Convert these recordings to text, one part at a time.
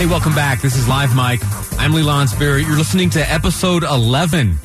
Hey, welcome back. This is Live Mic. I'm Lee Lonsberry. You're listening to episode 11.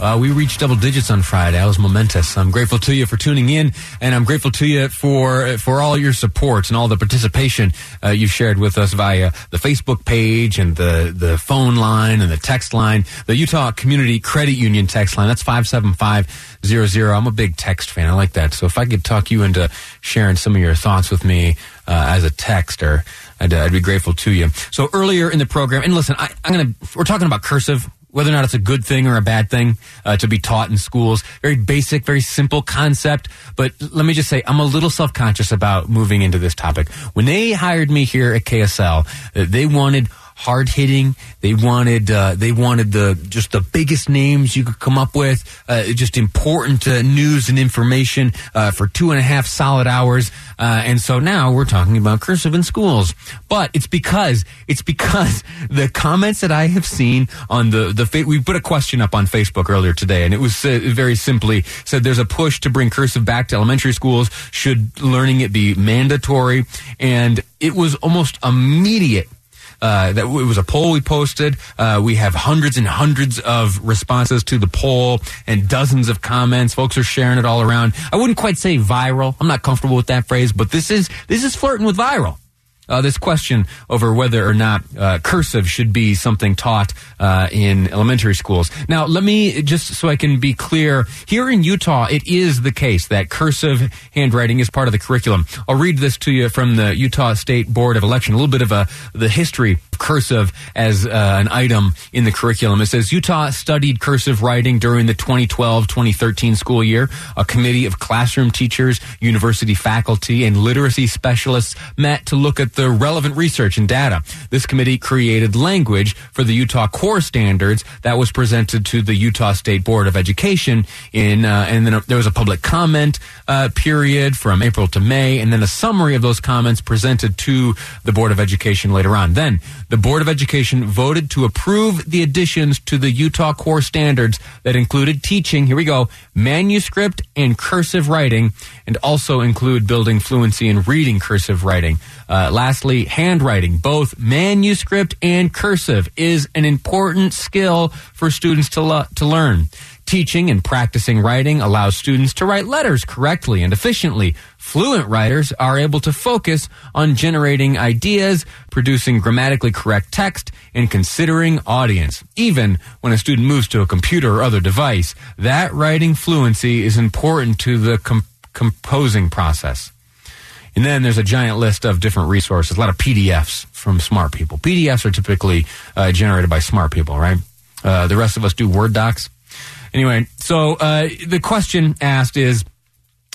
Uh, we reached double digits on Friday. That was momentous. I'm grateful to you for tuning in, and I'm grateful to you for for all your support and all the participation uh, you've shared with us via the Facebook page and the the phone line and the text line, the Utah Community Credit Union text line. That's five seven five zero zero. I'm a big text fan. I like that. So if I could talk you into sharing some of your thoughts with me uh, as a texter, I'd, I'd be grateful to you. So earlier in the program, and listen, I, I'm gonna we're talking about cursive whether or not it's a good thing or a bad thing uh, to be taught in schools. Very basic, very simple concept. But let me just say, I'm a little self conscious about moving into this topic. When they hired me here at KSL, uh, they wanted hard hitting. They wanted uh, they wanted the just the biggest names you could come up with, uh, just important uh, news and information uh, for two and a half solid hours. Uh, and so now we're talking about cursive in schools, but it's because it's because the comments that I have seen on the the we put a question up on Facebook earlier today, and it was uh, very simply said there's a push to bring cursive back to elementary schools. Should learning it be mandatory? And it was almost immediate uh, that it was a poll we posted. Uh, we have hundreds and hundreds of responses to the poll and dozens of comments. Folks are sharing it all around. I wouldn't quite say viral. I'm not comfortable with that phrase, but this is this is flirting with viral uh, this question over whether or not uh, cursive should be something taught uh, in elementary schools. Now, let me just so I can be clear here in Utah, it is the case that cursive handwriting is part of the curriculum. I'll read this to you from the Utah State Board of Election, a little bit of a the history of cursive as uh, an item in the curriculum. It says Utah studied cursive writing during the 2012-2013 school year. A committee of classroom teachers, university faculty, and literacy specialists met to look at the relevant research and data. This committee created language for the Utah core standards that was presented to the Utah State Board of Education in, uh, and then there was a public comment uh, period from April to May, and then a summary of those comments presented to the Board of Education later on. Then the Board of Education voted to approve the additions to the Utah core standards that included teaching, here we go, manuscript and cursive writing, and also include building fluency in reading cursive writing. Uh, lastly, handwriting, both manuscript and cursive, is an important skill for students to, lo- to learn. Teaching and practicing writing allows students to write letters correctly and efficiently. Fluent writers are able to focus on generating ideas, producing grammatically correct text, and considering audience. Even when a student moves to a computer or other device, that writing fluency is important to the com- composing process. And then there's a giant list of different resources, a lot of PDFs from smart people. PDFs are typically uh, generated by smart people, right? Uh, the rest of us do Word docs. Anyway, so uh, the question asked is,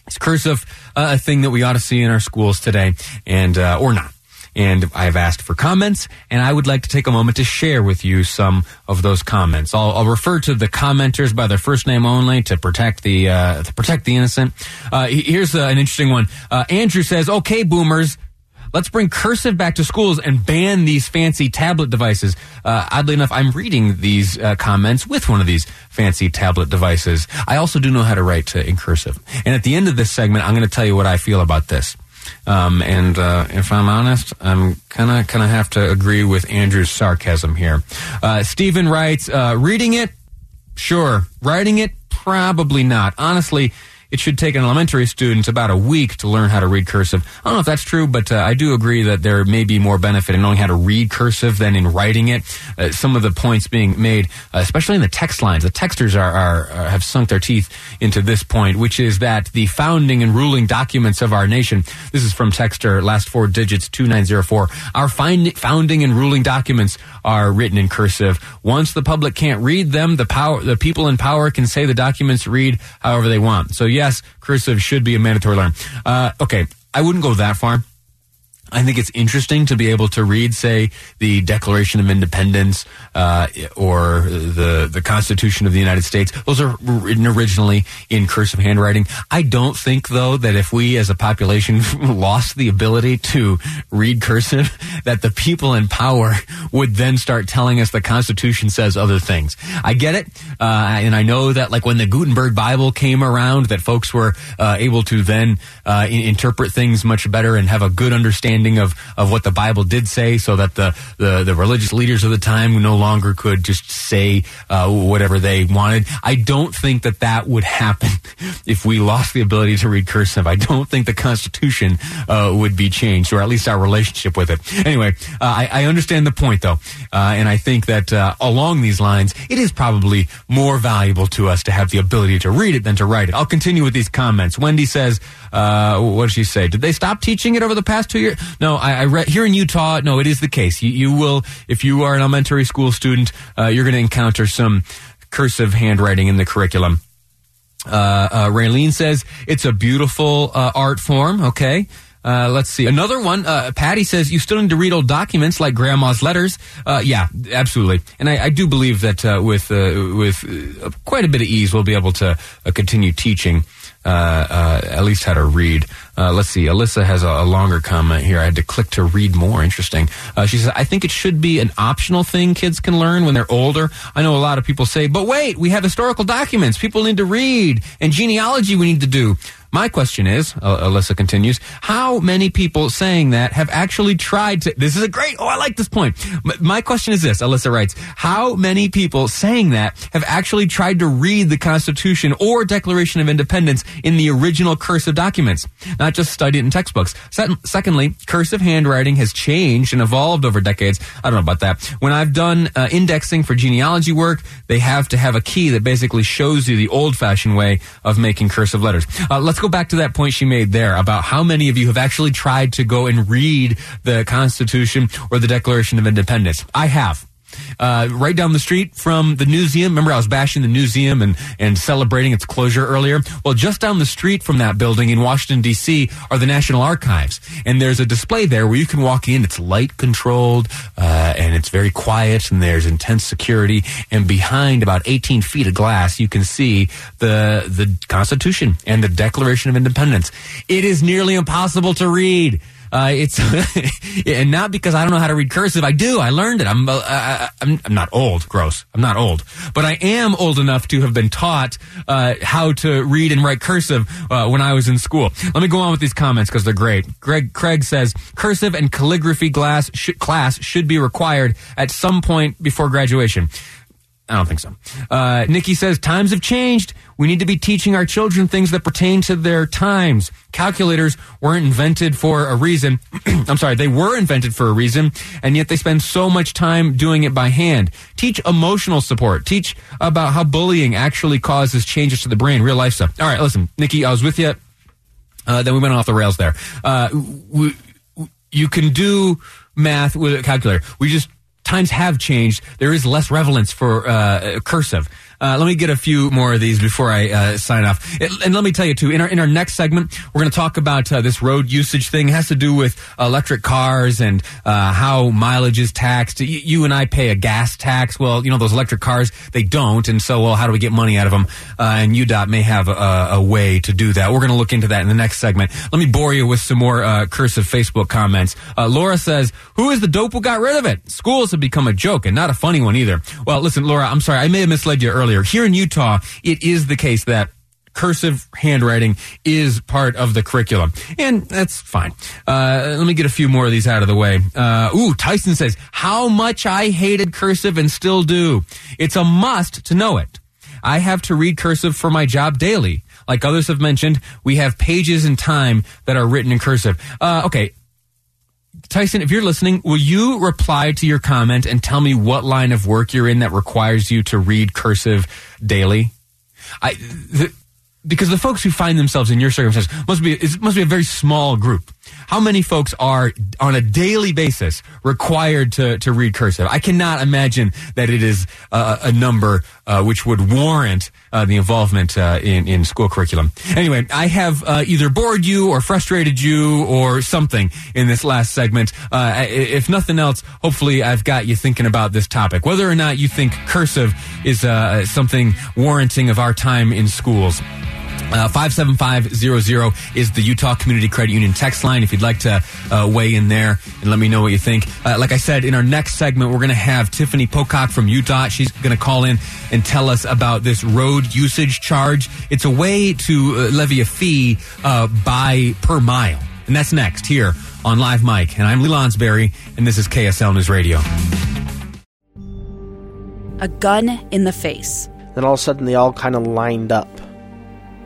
is cursive uh, a thing that we ought to see in our schools today, and uh, or not? And I've asked for comments, and I would like to take a moment to share with you some of those comments. I'll, I'll refer to the commenters by their first name only to protect the uh, to protect the innocent. Uh, here's uh, an interesting one. Uh, Andrew says, "Okay, boomers." Let's bring cursive back to schools and ban these fancy tablet devices. Uh, oddly enough, I'm reading these uh, comments with one of these fancy tablet devices. I also do know how to write uh, in cursive. And at the end of this segment, I'm going to tell you what I feel about this. Um, and uh, if I'm honest, I'm kind of kind of have to agree with Andrew's sarcasm here. Uh, Stephen writes, uh, reading it, sure. Writing it, probably not. Honestly, it should take an elementary student about a week to learn how to read cursive. I don't know if that's true, but uh, I do agree that there may be more benefit in knowing how to read cursive than in writing it. Uh, some of the points being made, uh, especially in the text lines, the texters are, are, are, have sunk their teeth into this point, which is that the founding and ruling documents of our nation. This is from Texter, last four digits two nine zero four. Our find, founding and ruling documents are written in cursive. Once the public can't read them, the power, the people in power can say the documents read however they want. So. Yeah, yes, cursive should be a mandatory learn. Uh, okay, I wouldn't go that far. I think it's interesting to be able to read, say, the Declaration of Independence uh, or the the Constitution of the United States. Those are written originally in cursive handwriting. I don't think, though, that if we as a population lost the ability to read cursive, that the people in power would then start telling us the Constitution says other things. I get it, uh, and I know that, like when the Gutenberg Bible came around, that folks were uh, able to then uh, interpret things much better and have a good understanding of, of what the Bible did say so that the, the, the religious leaders of the time no longer could just say uh, whatever they wanted. I don't think that that would happen if we lost the ability to read cursive. I don't think the Constitution uh, would be changed, or at least our relationship with it. Anyway, uh, I, I, understand the point, though, uh, and I think that uh, along these lines, it is probably more valuable to us to have the ability to read it than to write it. I'll continue with these comments. Wendy says, uh, what did she say? Did they stop teaching it over the past two years? No, I, I read here in Utah. No, it is the case. You, you will, if you are an elementary school student, uh, you're going to encounter some cursive handwriting in the curriculum. Uh, uh, Raylene says it's a beautiful uh, art form. Okay. Uh, let's see. Another one, uh, Patty says, you still need to read old documents like grandma's letters. Uh, yeah, absolutely. And I, I do believe that uh, with, with quite a bit of ease, we'll be able to continue teaching uh, uh, at least how to read. Uh, let's see. Alyssa has a, a, longer comment here. I had to click to read more. Interesting. Uh, she says, I think it should be an optional thing kids can learn when they're older. I know a lot of people say, but wait, we have historical documents people need to read and genealogy we need to do. My question is, Alyssa continues, how many people saying that have actually tried to, this is a great, oh, I like this point. My question is this, Alyssa writes, how many people saying that have actually tried to read the Constitution or Declaration of Independence in the original cursive documents, not just studied in textbooks? Secondly, cursive handwriting has changed and evolved over decades. I don't know about that. When I've done uh, indexing for genealogy work, they have to have a key that basically shows you the old fashioned way of making cursive letters. Uh, let's let's go back to that point she made there about how many of you have actually tried to go and read the Constitution or the Declaration of Independence. I have uh, right down the street from the museum. Remember, I was bashing the museum and, and celebrating its closure earlier? Well, just down the street from that building in Washington, D.C. are the National Archives. And there's a display there where you can walk in. It's light controlled, uh, and it's very quiet, and there's intense security. And behind about 18 feet of glass, you can see the, the Constitution and the Declaration of Independence. It is nearly impossible to read. Uh, it's and not because I don't know how to read cursive. I do. I learned it. I'm, uh, uh, I'm I'm not old. Gross. I'm not old, but I am old enough to have been taught uh, how to read and write cursive uh, when I was in school. Let me go on with these comments because they're great. Greg Craig says cursive and calligraphy class sh- class should be required at some point before graduation. I don't think so. Uh, Nikki says times have changed. We need to be teaching our children things that pertain to their times. Calculators weren't invented for a reason. I'm sorry, they were invented for a reason, and yet they spend so much time doing it by hand. Teach emotional support. Teach about how bullying actually causes changes to the brain, real life stuff. All right, listen, Nikki, I was with you. Uh, then we went off the rails there. Uh, you can do math with a calculator. We just times have changed. There is less relevance for uh, cursive. Uh, let me get a few more of these before I uh, sign off. And let me tell you too. In our in our next segment, we're going to talk about uh, this road usage thing. It has to do with electric cars and uh, how mileage is taxed. You, you, and I pay a gas tax. Well, you know those electric cars they don't, and so well, how do we get money out of them? Uh, and UDOT may have a, a, way to do that. We're going to look into that in the next segment. Let me bore you with some more uh, cursive Facebook comments. Laura says, "Who is the dope who got rid of it? Schools have become a joke and not a funny one either." Well, listen, Laura, I'm sorry, I may have misled you earlier. Here in Utah, it is the case that cursive handwriting is part of the curriculum. And that's fine. Uh, let me get a few more of these out of the way. Uh, ooh, Tyson says, how much I hated cursive and still do. It's a must to know it. I have to read cursive for my job daily. Like others have mentioned, we have pages in time that are written in cursive. Uh, okay, Tyson, if you're listening, will you reply to your comment and tell me what line of work you're in that requires you to read cursive daily? I, the, because the folks who find themselves in your circumstance must be it must be a very small group. How many folks are on a daily basis required to, to read cursive? I cannot imagine that it is uh, a number uh, which would warrant uh, the involvement uh, in, in school curriculum. Anyway, I have uh, either bored you or frustrated you or something in this last segment. Uh, if nothing else, hopefully I've got you thinking about this topic. Whether or not you think cursive is something warranting of our time in schools. Uh, 57500 is the Utah Community Credit Union text line if you'd like to uh, weigh in there and let me know what you think. Uh, like I said, in our next segment, we're going to have Tiffany Pocock from UDOT. She's going to call in and tell us about this road usage charge. It's a way to uh, levy a fee uh, by per mile. And that's next here on Live Mic. And I'm Lee Lonsberry, and this is KSL News Radio. A gun in the face. Then all of a sudden, they all kind of lined up